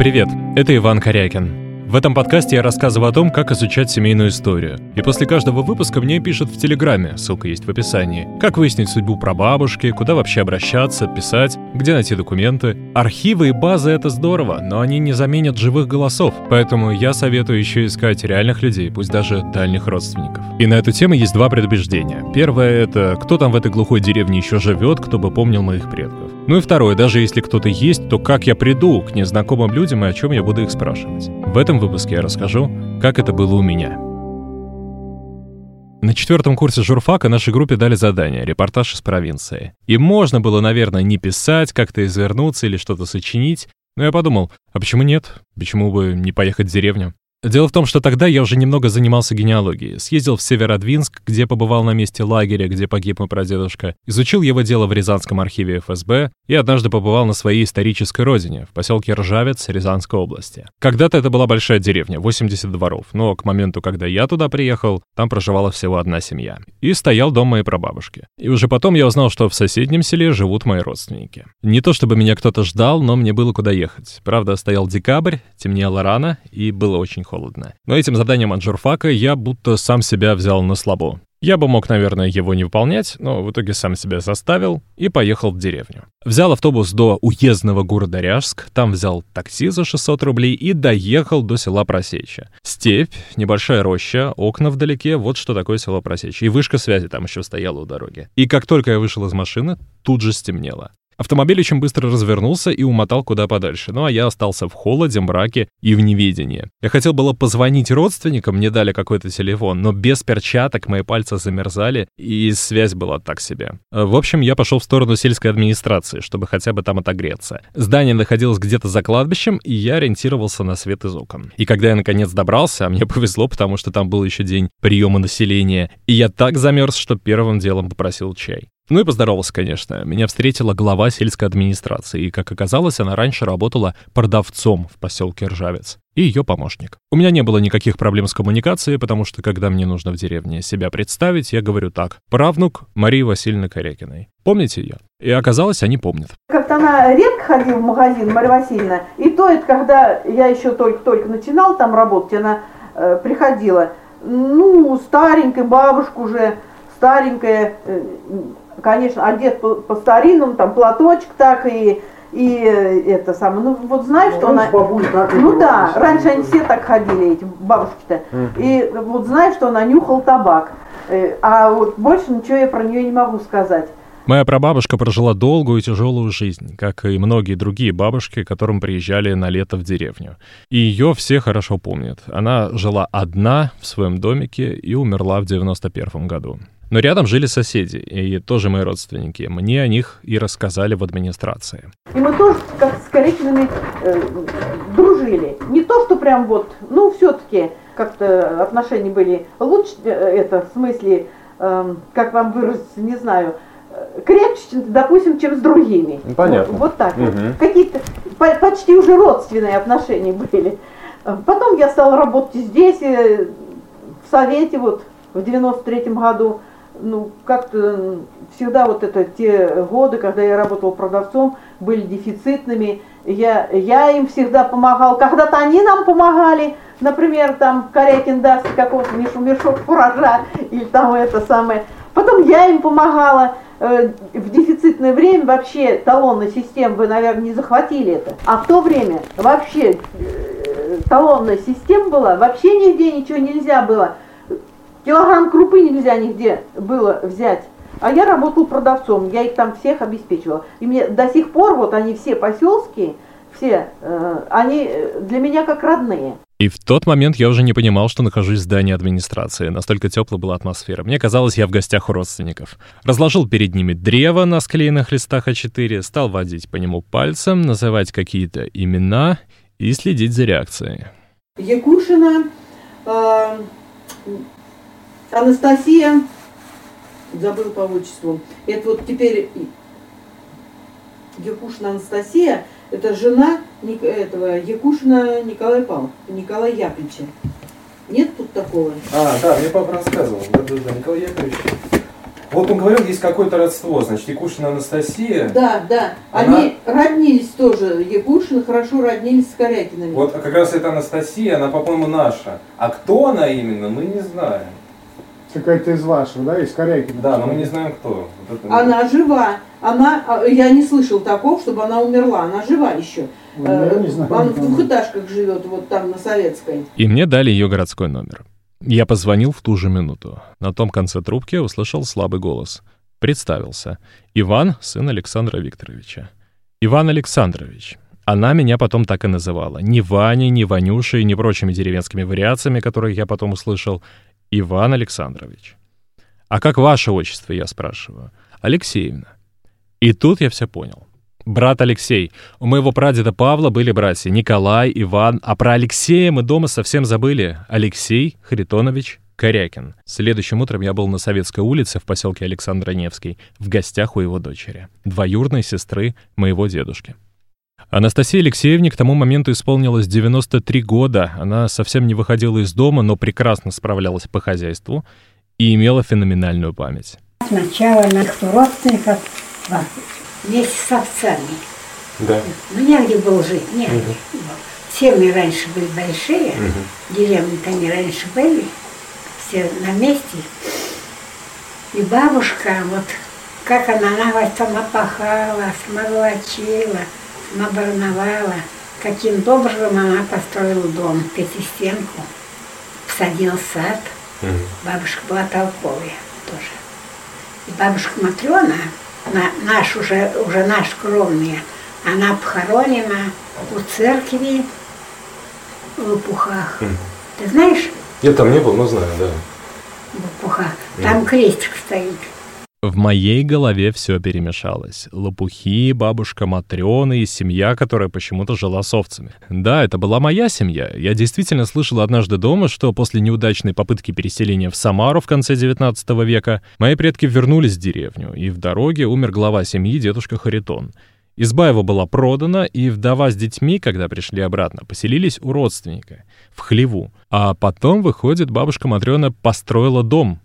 Привет, это Иван Корякин. В этом подкасте я рассказываю о том, как изучать семейную историю. И после каждого выпуска мне пишут в Телеграме, ссылка есть в описании, как выяснить судьбу прабабушки, куда вообще обращаться, писать, где найти документы. Архивы и базы — это здорово, но они не заменят живых голосов, поэтому я советую еще искать реальных людей, пусть даже дальних родственников. И на эту тему есть два предубеждения. Первое — это кто там в этой глухой деревне еще живет, кто бы помнил моих предков. Ну и второе, даже если кто-то есть, то как я приду к незнакомым людям и о чем я буду их спрашивать. В этом выпуске я расскажу, как это было у меня. На четвертом курсе журфака нашей группе дали задание «Репортаж из провинции». И можно было, наверное, не писать, как-то извернуться или что-то сочинить, но я подумал, а почему нет? Почему бы не поехать в деревню? Дело в том, что тогда я уже немного занимался генеалогией. Съездил в Северодвинск, где побывал на месте лагеря, где погиб мой прадедушка, изучил его дело в Рязанском архиве ФСБ и однажды побывал на своей исторической родине, в поселке Ржавец Рязанской области. Когда-то это была большая деревня, 80 дворов, но к моменту, когда я туда приехал, там проживала всего одна семья. И стоял дом моей прабабушки. И уже потом я узнал, что в соседнем селе живут мои родственники. Не то чтобы меня кто-то ждал, но мне было куда ехать. Правда, стоял декабрь, темнело рано и было очень холодно. Но этим заданием от журфака я будто сам себя взял на слабо. Я бы мог, наверное, его не выполнять, но в итоге сам себя заставил и поехал в деревню. Взял автобус до уездного города Ряжск, там взял такси за 600 рублей и доехал до села Просеча. Степь, небольшая роща, окна вдалеке, вот что такое село Просеча. И вышка связи там еще стояла у дороги. И как только я вышел из машины, тут же стемнело. Автомобиль очень быстро развернулся и умотал куда подальше, ну а я остался в холоде, мраке и в неведении. Я хотел было позвонить родственникам, мне дали какой-то телефон, но без перчаток мои пальцы замерзали, и связь была так себе. В общем, я пошел в сторону сельской администрации, чтобы хотя бы там отогреться. Здание находилось где-то за кладбищем, и я ориентировался на свет из окон. И когда я наконец добрался, а мне повезло, потому что там был еще день приема населения, и я так замерз, что первым делом попросил чай. Ну и поздоровался, конечно. Меня встретила глава сельской администрации, и, как оказалось, она раньше работала продавцом в поселке Ржавец. И ее помощник. У меня не было никаких проблем с коммуникацией, потому что, когда мне нужно в деревне себя представить, я говорю так. Правнук Марии Васильевны Корякиной. Помните ее? И оказалось, они помнят. Как-то она редко ходила в магазин, Мария Васильевна. И то это, когда я еще только-только начинал там работать, она э, приходила. Ну, старенькая бабушка уже, старенькая, э, конечно, одет по, по старинному, там платочек так и и это самое, ну вот знаешь, ну, что она, бабуль, так ну да, раньше они все так ходили, эти бабушки-то, угу. и вот знаешь, что она нюхал табак, э, а вот больше ничего я про нее не могу сказать. Моя прабабушка прожила долгую и тяжелую жизнь, как и многие другие бабушки, которым приезжали на лето в деревню. И ее все хорошо помнят. Она жила одна в своем домике и умерла в 91 году. Но рядом жили соседи, и тоже мои родственники. Мне о них и рассказали в администрации. И мы тоже как с Корякиными э, дружили. Не то, что прям вот, ну, все-таки как-то отношения были лучше, э, это в смысле, э, как вам выразиться, не знаю, э, крепче, допустим, чем с другими. Ну, понятно. Вот, вот так угу. вот. Какие-то по почти уже родственные отношения были. Потом я стала работать здесь, э, в Совете, вот в 93-м году ну, как-то всегда вот это те годы, когда я работал продавцом, были дефицитными. Я, я им всегда помогал. Когда-то они нам помогали. Например, там Корякин даст какого-то мешок фуража или там это самое. Потом я им помогала. Э, в дефицитное время вообще талонная система, вы, наверное, не захватили это. А в то время вообще э, талонная система была, вообще нигде ничего нельзя было. Килограмм крупы нельзя нигде было взять. А я работал продавцом, я их там всех обеспечивала. И мне до сих пор вот они все поселские, все, э, они э, для меня как родные. И в тот момент я уже не понимал, что нахожусь в здании администрации. Настолько теплая была атмосфера. Мне казалось, я в гостях у родственников. Разложил перед ними древо на склеенных листах А4, стал водить по нему пальцем, называть какие-то имена и следить за реакцией. Якушина, э, Анастасия, забыл по отчеству, это вот теперь Якушина Анастасия, это жена этого Якушина Николая Павловича, Николая Яковлевича. Нет тут такого? А, да, мне папа рассказывал. Да, да, да, Николай Яковлевич. Вот он говорил, есть какое-то родство, значит, Якушина Анастасия. Да, да. Она... Они роднились тоже. Якушина хорошо роднились с Корякиными. Вот как раз эта Анастасия, она, по-моему, наша. А кто она именно, мы не знаем. Какая-то из ваших, да, из Корякина? Да, но мы не знаем, кто. Вот это... Она жива. Она, а, я не слышал такого, чтобы она умерла. Она жива еще. Ну, я не знаю. Она в двухэтажках живет, вот там на Советской. И мне дали ее городской номер. Я позвонил в ту же минуту. На том конце трубки услышал слабый голос. Представился. Иван, сын Александра Викторовича. Иван Александрович. Она меня потом так и называла. Ни Ваней, ни Ванюшей, ни прочими деревенскими вариациями, которые я потом услышал. Иван Александрович. «А как ваше отчество?» — я спрашиваю. «Алексеевна». И тут я все понял. Брат Алексей. У моего прадеда Павла были братья Николай, Иван, а про Алексея мы дома совсем забыли. Алексей Харитонович Корякин. Следующим утром я был на Советской улице в поселке Александра Невский в гостях у его дочери, двоюродной сестры моего дедушки. Анастасии Алексеевне к тому моменту исполнилось 93 года. Она совсем не выходила из дома, но прекрасно справлялась по хозяйству и имела феноменальную память. Сначала наших родственников вместе с овцами. Да. Ну, негде было жить, негде. Угу. Семьи раньше были большие, угу. деревни-то они раньше были, все на месте. И бабушка, вот как она, она вот сама пахала, смолочила, набарновала, каким добрым она построила дом, пятистенку, посадила сад. Угу. Бабушка была толковая тоже. И бабушка Матрена, на, наш уже, уже наш кровный, она похоронена у церкви в Лопухах. Mm. Ты знаешь? Я там не был, но знаю, да. В Лопухах. Там mm. крестик стоит. В моей голове все перемешалось. Лопухи, бабушка Матрёна и семья, которая почему-то жила с овцами. Да, это была моя семья. Я действительно слышал однажды дома, что после неудачной попытки переселения в Самару в конце 19 века мои предки вернулись в деревню, и в дороге умер глава семьи дедушка Харитон. Изба его была продана, и вдова с детьми, когда пришли обратно, поселились у родственника, в хлеву. А потом, выходит, бабушка Матрёна построила дом,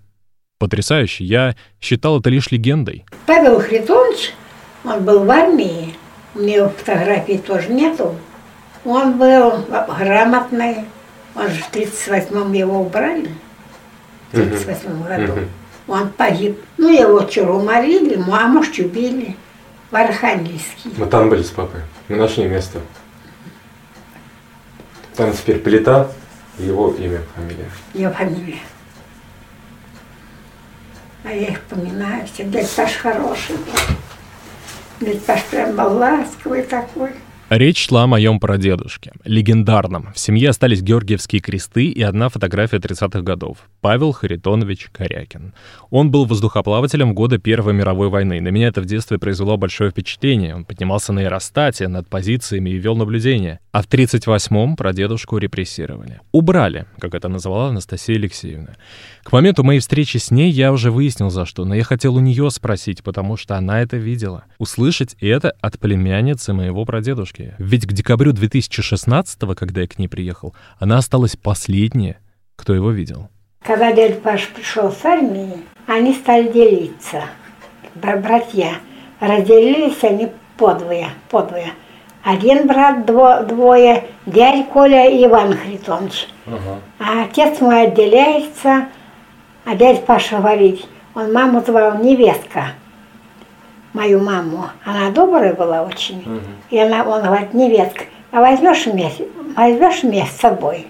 потрясающе. Я считал это лишь легендой. Павел Хритонович, он был в армии, у него фотографий тоже нету. Он был грамотный, он же в 38-м его убрали, в 38 году. Он погиб. Ну, его что, уморили, а может, убили в Архангельске. Мы там были с папой, мы нашли место. Там теперь плита, его имя, фамилия. Его фамилия. А я их поминаю, все. Дядь Паш хороший был. Дядь Паш прям был ласковый такой. Речь шла о моем прадедушке, легендарном. В семье остались георгиевские кресты и одна фотография 30-х годов. Павел Харитонович Корякин. Он был воздухоплавателем в годы Первой мировой войны. На меня это в детстве произвело большое впечатление. Он поднимался на аэростате над позициями и вел наблюдение. А в 38-м прадедушку репрессировали. Убрали, как это назвала Анастасия Алексеевна. К моменту моей встречи с ней я уже выяснил за что, но я хотел у нее спросить, потому что она это видела. Услышать это от племянницы моего прадедушки. Ведь к декабрю 2016 когда я к ней приехал, она осталась последняя, кто его видел. Когда дядя Паш пришел с армии, они стали делиться, братья. Разделились они подвое, подвое. Один брат, дво, двое, дядь Коля и Иван Хритонович. Ага. А отец мой отделяется, а дядь Паша говорит, он маму звал невестка, мою маму. Она добрая была очень. Угу. И она, он говорит, невестка, а возьмешь меня, возьмешь меня с собой?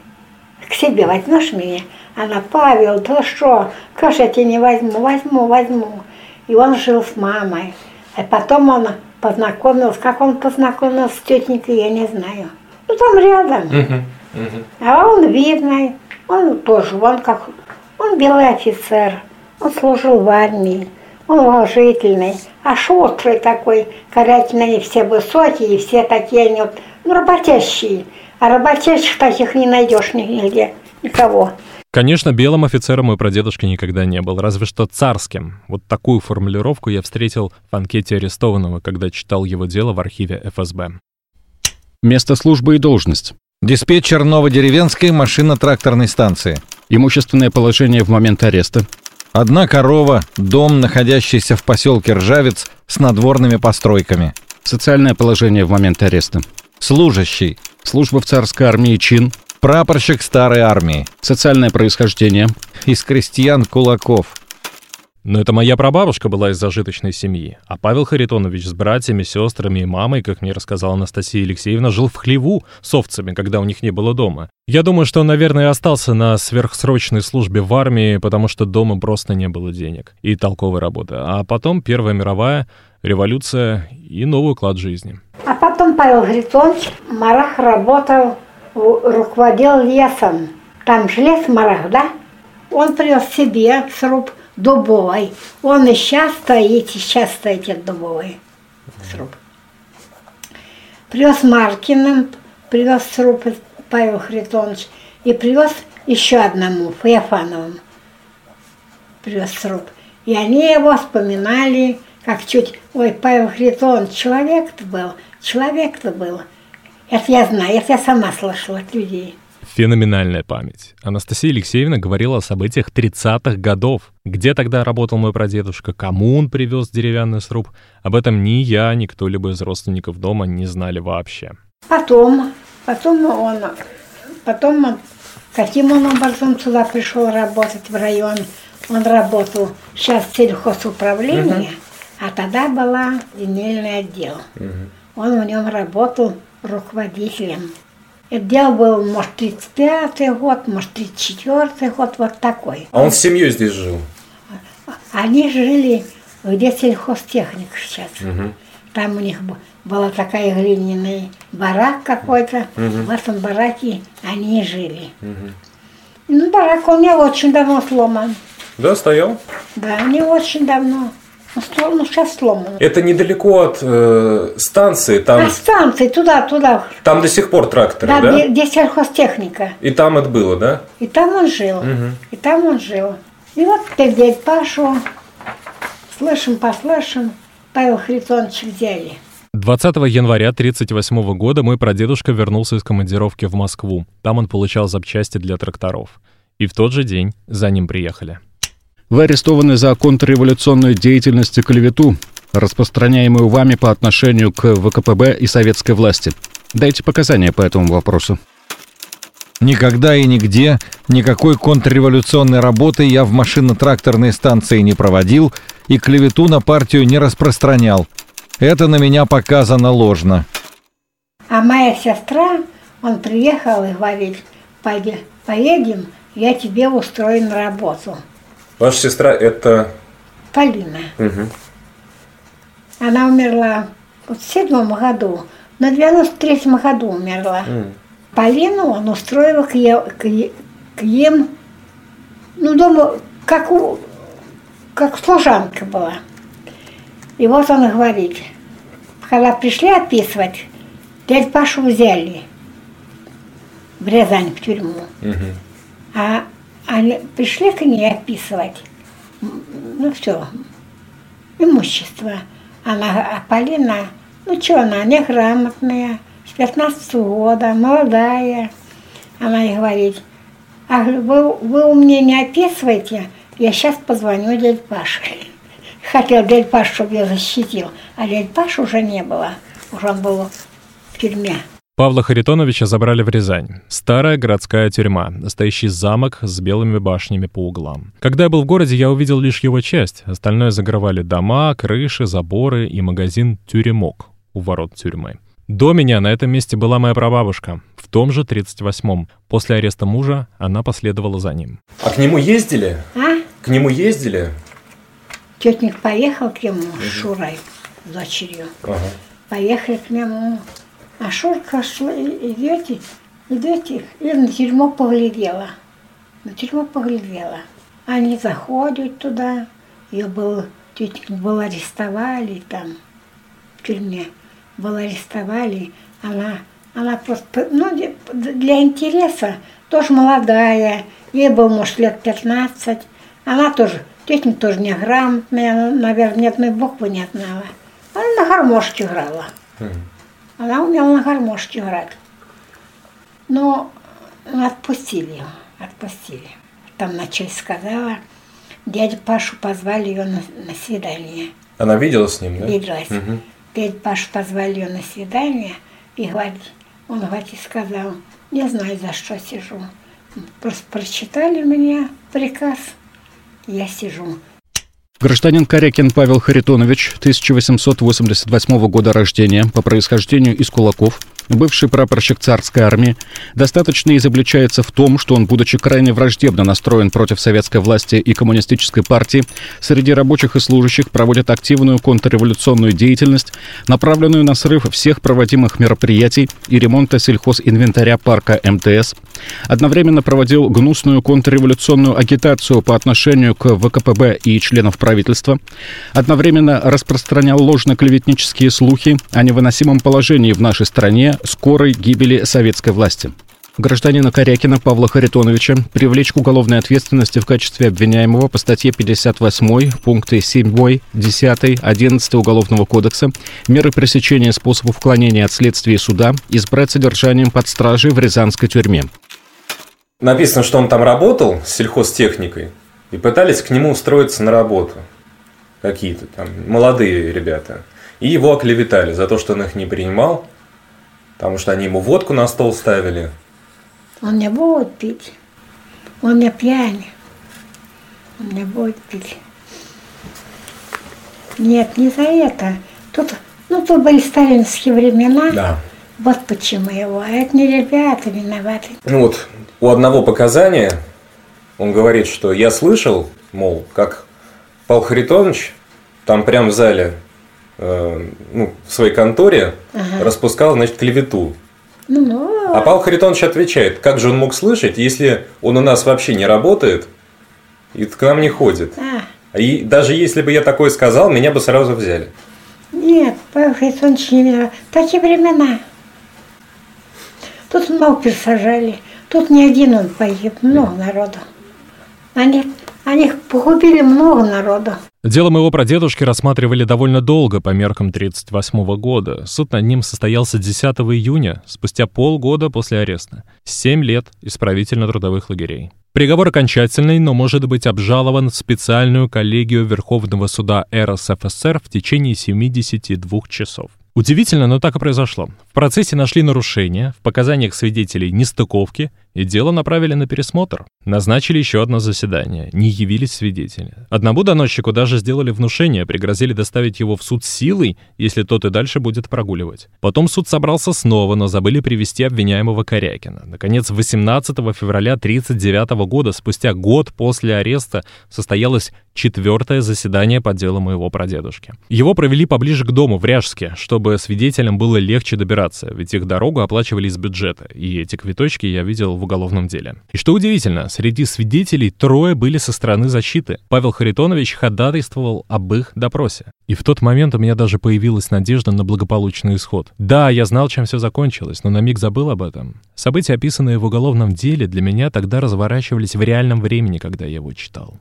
К себе возьмешь меня? Она, Павел, ты что? Как же я тебя не возьму? Возьму, возьму. И он жил с мамой. А потом он познакомился. Как он познакомился с тетенькой, я не знаю. Ну, там рядом. Uh-huh, uh-huh. А он видный. Он тоже, он как... Он белый офицер. Он служил в армии. Он уважительный. А шустрый такой. Корятельный, все высокие, все такие они вот, ну, работящие. А работящих таких не найдешь нигде, никого. Конечно, белым офицером мой прадедушка никогда не был, разве что царским. Вот такую формулировку я встретил в анкете арестованного, когда читал его дело в архиве ФСБ. Место службы и должность. Диспетчер Новодеревенской машино-тракторной станции. Имущественное положение в момент ареста. Одна корова, дом, находящийся в поселке Ржавец с надворными постройками. Социальное положение в момент ареста. Служащий, Служба в царской армии чин. прапорщик старой армии, Социальное происхождение. из крестьян кулаков. Но это моя прабабушка была из зажиточной семьи, а Павел Харитонович с братьями, сестрами и мамой, как мне рассказала Анастасия Алексеевна, жил в хлеву с овцами, когда у них не было дома. Я думаю, что он, наверное, остался на сверхсрочной службе в армии, потому что дома просто не было денег и толковой работы. А потом Первая мировая, революция и новый уклад жизни. А потом Павел Гритонович Марах работал, руководил лесом. Там же лес Марах, да? Он привез себе сруб дубовый. Он и сейчас стоит, и сейчас стоит этот дубовый сруб. Привез Маркиным, привез сруб Павел Хритонович и привез еще одному, Феофановым. Привез сруб. И они его вспоминали, как чуть, ой, Павел Хритонович, человек-то был, человек-то был. Это я знаю, это я сама слышала от людей. Феноменальная память. Анастасия Алексеевна говорила о событиях 30-х годов. Где тогда работал мой прадедушка, кому он привез деревянный сруб. Об этом ни я, ни кто-либо из родственников дома не знали вообще. Потом, потом он, потом он, каким он образом сюда пришел работать в район? Он работал сейчас в сельхозуправлении, а тогда была земельный отдел. Он в нем работал руководителем. Дело был, может, 35-й год, может, 34-й год, вот такой. А он с семьей здесь жил? Они жили, где сельхозтехника сейчас. Там у них была такая глиняный барак какой-то. В этом бараке они жили. Ну, барак у меня очень давно сломан. Да, стоял. Да, не очень давно. Ну, сло- ну, сейчас сломан. Это недалеко от э, станции, там, А станции туда, туда. там до сих пор тракторы, Да, да? Где, сельхозтехника. И там это было, да? И там он жил. И там он жил. И вот теперь дядь Пашу, слышим, послышим, Павел Хритонович взяли. 20 января 1938 года мой прадедушка вернулся из командировки в Москву. Там он получал запчасти для тракторов. И в тот же день за ним приехали. Вы арестованы за контрреволюционную деятельность и клевету, распространяемую вами по отношению к ВКПБ и советской власти. Дайте показания по этому вопросу. Никогда и нигде никакой контрреволюционной работы я в машино-тракторной станции не проводил и клевету на партию не распространял. Это на меня показано ложно. А моя сестра, он приехал и говорит, «Пойде- поедем, я тебе устрою на работу. Ваша сестра это... Полина. Мгм. Она умерла в седьмом году, на 93-м году умерла. Полину он устроил к, е- к, е- к им, ну, дома, как, у, как служанка была. И вот он говорит, когда пришли описывать, дядь Пашу взяли в Рязань, в тюрьму. А они пришли к ней описывать, ну все, имущество. Она, а Полина, ну что она, неграмотная, с 15 года, молодая. Она ей говорит, а вы, вы у меня не описываете, я сейчас позвоню дяде Паше. Хотел дядь Паш, чтобы я защитил, а дядь Паш уже не было, уже он был в тюрьме. Павла Харитоновича забрали в Рязань. Старая городская тюрьма, настоящий замок с белыми башнями по углам. Когда я был в городе, я увидел лишь его часть. Остальное закрывали дома, крыши, заборы и магазин «Тюремок» у ворот тюрьмы. До меня на этом месте была моя прабабушка, в том же 38-м. После ареста мужа она последовала за ним. А к нему ездили? А? К нему ездили? Тетник поехал к нему с Шурой, дочерью. Ага. Поехали к нему. А Шурка шла, идете, идете, и на тюрьму поглядела. На тюрьму поглядела. Они заходят туда, ее был, тетник был арестовали там, в тюрьме. Был арестовали, она, она просто, ну, для интереса, тоже молодая, ей было, может, лет 15. Она тоже, тетник тоже неграмотная, она, наверное, ни одной буквы не знала. Она на гармошке играла. Она умела на гармошке играть. Но отпустили ее, отпустили. Там начальство сказала, Дядю Пашу позвали ее на, на свидание. Она видела с ним, да? Виделась. Мгм. Дядю Пашу позвали ее на свидание. И говорит, он говорит, и сказал, не знаю, за что сижу. Просто прочитали мне приказ, я сижу. Гражданин Корякин Павел Харитонович, 1888 года рождения, по происхождению из кулаков, бывший прапорщик царской армии, достаточно изобличается в том, что он, будучи крайне враждебно настроен против советской власти и коммунистической партии, среди рабочих и служащих проводит активную контрреволюционную деятельность, направленную на срыв всех проводимых мероприятий и ремонта сельхозинвентаря парка МТС, одновременно проводил гнусную контрреволюционную агитацию по отношению к ВКПБ и членов правительства, одновременно распространял ложно-клеветнические слухи о невыносимом положении в нашей стране скорой гибели советской власти. Гражданина Корякина Павла Харитоновича привлечь к уголовной ответственности в качестве обвиняемого по статье 58, пункты 7, 10, 11 Уголовного кодекса меры пресечения способов уклонения от следствия суда избрать содержанием под стражей в Рязанской тюрьме. Написано, что он там работал с сельхозтехникой и пытались к нему устроиться на работу. Какие-то там молодые ребята. И его оклеветали за то, что он их не принимал, потому что они ему водку на стол ставили. Он не будет пить. Он не пьяный. Он не будет пить. Нет, не за это. Тут, ну, тут были сталинские времена. Да. Вот почему его. А это не ребята виноваты. Ну вот, у одного показания он говорит, что я слышал, мол, как Павел Харитонович там прям в зале, ну, в своей конторе Ага. распускал, значит, клевету. Ну, ну, А Павел Харитонович отвечает, как же он мог слышать, если он у нас вообще не работает и к нам не ходит. а, И даже если бы я такое сказал, меня бы сразу взяли. нет, Павел Харитонович не виноват. Такие времена. Тут много пересажали. Тут не один он погиб, много народу. Они, они погубили много народу. Дело моего прадедушки рассматривали довольно долго по меркам 1938 года. Суд над ним состоялся 10 июня, спустя полгода после ареста. Семь лет исправительно-трудовых лагерей. Приговор окончательный, но может быть обжалован в специальную коллегию Верховного суда РСФСР в течение 72 часов. Удивительно, но так и произошло. В процессе нашли нарушения, в показаниях свидетелей нестыковки, и дело направили на пересмотр. Назначили еще одно заседание, не явились свидетели. Одному доносчику даже сделали внушение, пригрозили доставить его в суд силой, если тот и дальше будет прогуливать. Потом суд собрался снова, но забыли привести обвиняемого Корякина. Наконец, 18 февраля 1939 года, спустя год после ареста, состоялось четвертое заседание по делу моего прадедушки. Его провели поближе к дому, в Ряжске, чтобы свидетелям было легче добираться, ведь их дорогу оплачивали из бюджета, и эти квиточки я видел в уголовном деле. И что удивительно, среди свидетелей трое были со стороны защиты. Павел Харитонович ходатайствовал об их допросе. И в тот момент у меня даже появилась надежда на благополучный исход. Да, я знал, чем все закончилось, но на миг забыл об этом. События, описанные в уголовном деле, для меня тогда разворачивались в реальном времени, когда я его читал.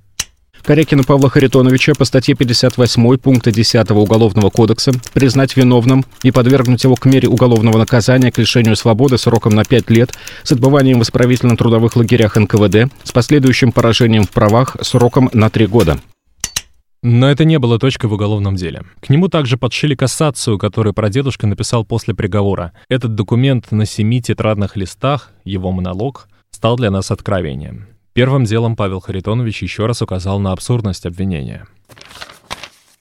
Корякина Павла Харитоновича по статье 58 пункта 10 Уголовного кодекса признать виновным и подвергнуть его к мере уголовного наказания к лишению свободы сроком на 5 лет с отбыванием в исправительно-трудовых лагерях НКВД с последующим поражением в правах сроком на 3 года. Но это не было точкой в уголовном деле. К нему также подшили кассацию, которую прадедушка написал после приговора. Этот документ на семи тетрадных листах, его монолог, стал для нас откровением. Первым делом Павел Харитонович еще раз указал на абсурдность обвинения.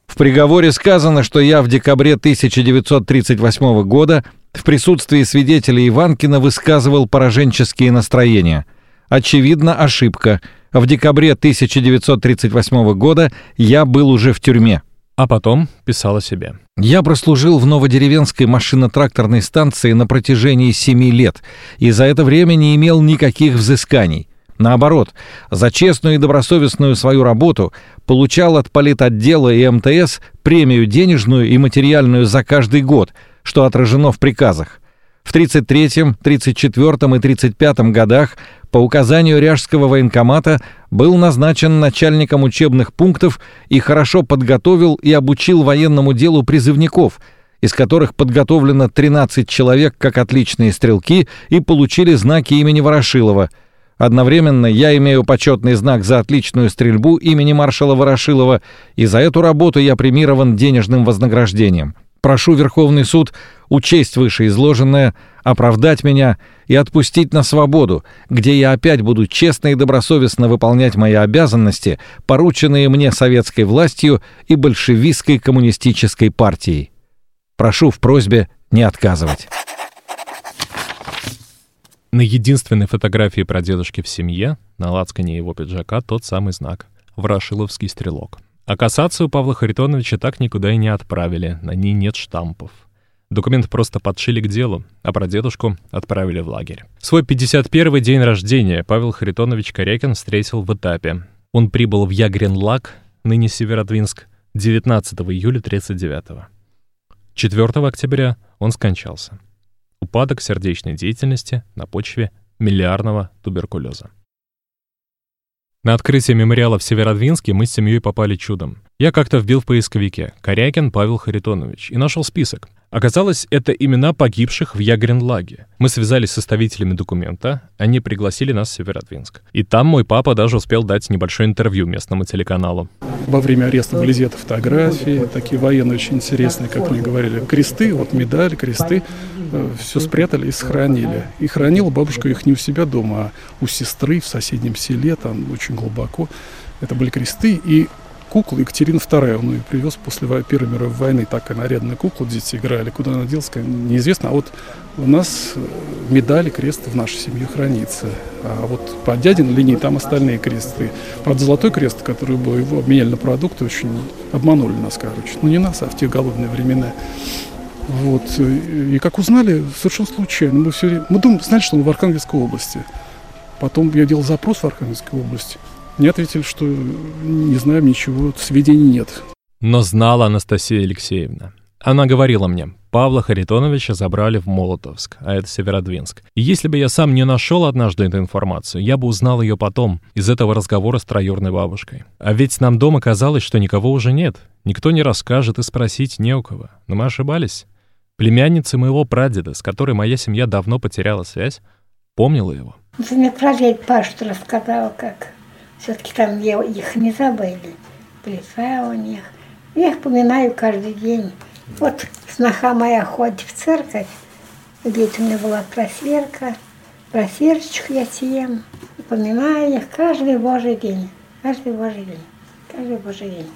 В приговоре сказано, что я в декабре 1938 года в присутствии свидетелей Иванкина высказывал пораженческие настроения. Очевидно, ошибка. В декабре 1938 года я был уже в тюрьме. А потом писал о себе. Я прослужил в Новодеревенской машино-тракторной станции на протяжении семи лет и за это время не имел никаких взысканий. Наоборот, за честную и добросовестную свою работу получал от политотдела и МТС премию денежную и материальную за каждый год, что отражено в приказах. В 33-м, 34-м и 35-м годах по указанию Ряжского военкомата был назначен начальником учебных пунктов и хорошо подготовил и обучил военному делу призывников, из которых подготовлено 13 человек как отличные стрелки и получили знаки имени Ворошилова – Одновременно я имею почетный знак за отличную стрельбу имени маршала Ворошилова, и за эту работу я премирован денежным вознаграждением. Прошу Верховный суд учесть вышеизложенное, оправдать меня и отпустить на свободу, где я опять буду честно и добросовестно выполнять мои обязанности, порученные мне советской властью и большевистской коммунистической партией. Прошу в просьбе не отказывать. На единственной фотографии прадедушки в семье, на лацкане его пиджака, тот самый знак — Ворошиловский стрелок. А кассацию Павла Харитоновича так никуда и не отправили, на ней нет штампов. Документ просто подшили к делу, а прадедушку отправили в лагерь. Свой 51-й день рождения Павел Харитонович Корякин встретил в этапе. Он прибыл в Ягренлаг, ныне Северодвинск, 19 июля 39 -го. 4 октября он скончался. Упадок сердечной деятельности на почве миллиардного туберкулеза. На открытие мемориала в Северодвинске мы с семьей попали чудом. Я как-то вбил в поисковике «Корякин Павел Харитонович» и нашел список. Оказалось, это имена погибших в Ягренлаге. Мы связались с составителями документа, они пригласили нас в Северодвинск. И там мой папа даже успел дать небольшое интервью местному телеканалу. Во время ареста были изъяты фотографии, такие военные очень интересные, как мне говорили, кресты, вот медали, кресты, э, все спрятали и сохранили. И хранила бабушка их не у себя дома, а у сестры в соседнем селе, там очень глубоко. Это были кресты, и куклу Екатерина II. Он ее привез после Первой мировой войны. Такая нарядная кукла, дети играли. Куда она делась, неизвестно. А вот у нас э, медали, крест в нашей семье хранится. А вот по дядиной линии там остальные кресты. Правда, золотой крест, который был, его обменяли на продукты, очень обманули нас, короче. Ну, не нас, а в те голодные времена. Вот. И как узнали, совершенно случайно. Мы, все, мы думали, знали, что он в Архангельской области. Потом я делал запрос в Архангельской области. Мне ответили, что не знаем ничего, сведений нет. Но знала Анастасия Алексеевна. Она говорила мне, Павла Харитоновича забрали в Молотовск, а это Северодвинск. И если бы я сам не нашел однажды эту информацию, я бы узнал ее потом, из этого разговора с троюрной бабушкой. А ведь нам дома казалось, что никого уже нет. Никто не расскажет и спросить не у кого. Но мы ошибались. Племянница моего прадеда, с которой моя семья давно потеряла связь, помнила его. Мне прадед Паш рассказал, как все-таки там я их не забыли. Лица у них. Я их поминаю каждый день. Вот сноха моя ходит в церковь, где у меня была просверка. Просверочку я съем. Поминаю их каждый божий день. Каждый божий день. Каждый божий день.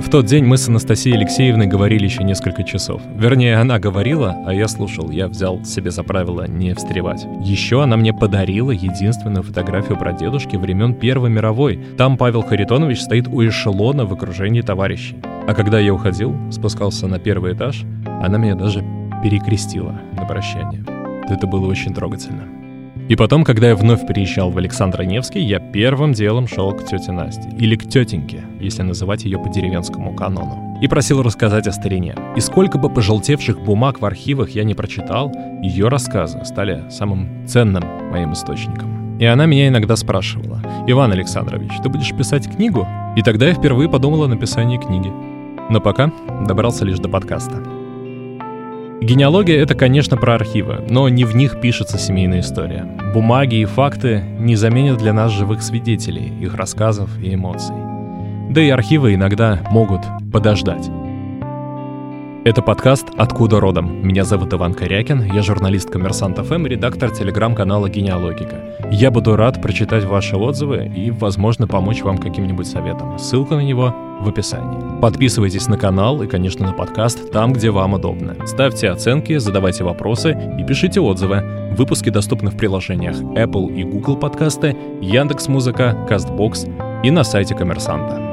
В тот день мы с Анастасией Алексеевной говорили еще несколько часов. Вернее, она говорила, а я слушал. Я взял себе за правило не встревать. Еще она мне подарила единственную фотографию про дедушки времен Первой мировой. Там Павел Харитонович стоит у эшелона в окружении товарищей. А когда я уходил, спускался на первый этаж, она меня даже перекрестила на прощание. Это было очень трогательно. И потом, когда я вновь переезжал в Александро Невский, я первым делом шел к тете Насте. Или к тетеньке, если называть ее по деревенскому канону. И просил рассказать о старине. И сколько бы пожелтевших бумаг в архивах я не прочитал, ее рассказы стали самым ценным моим источником. И она меня иногда спрашивала, «Иван Александрович, ты будешь писать книгу?» И тогда я впервые подумал о написании книги. Но пока добрался лишь до подкаста. Генеалогия — это, конечно, про архивы, но не в них пишется семейная история. Бумаги и факты не заменят для нас живых свидетелей, их рассказов и эмоций. Да и архивы иногда могут подождать. Это подкаст «Откуда родом?». Меня зовут Иван Корякин, я журналист «Коммерсант ФМ» и редактор телеграм-канала «Генеалогика». Я буду рад прочитать ваши отзывы и, возможно, помочь вам каким-нибудь советом. Ссылка на него в описании. Подписывайтесь на канал и, конечно, на подкаст там, где вам удобно. Ставьте оценки, задавайте вопросы и пишите отзывы. Выпуски доступны в приложениях Apple и Google подкасты, Яндекс.Музыка, Castbox и на сайте «Коммерсанта».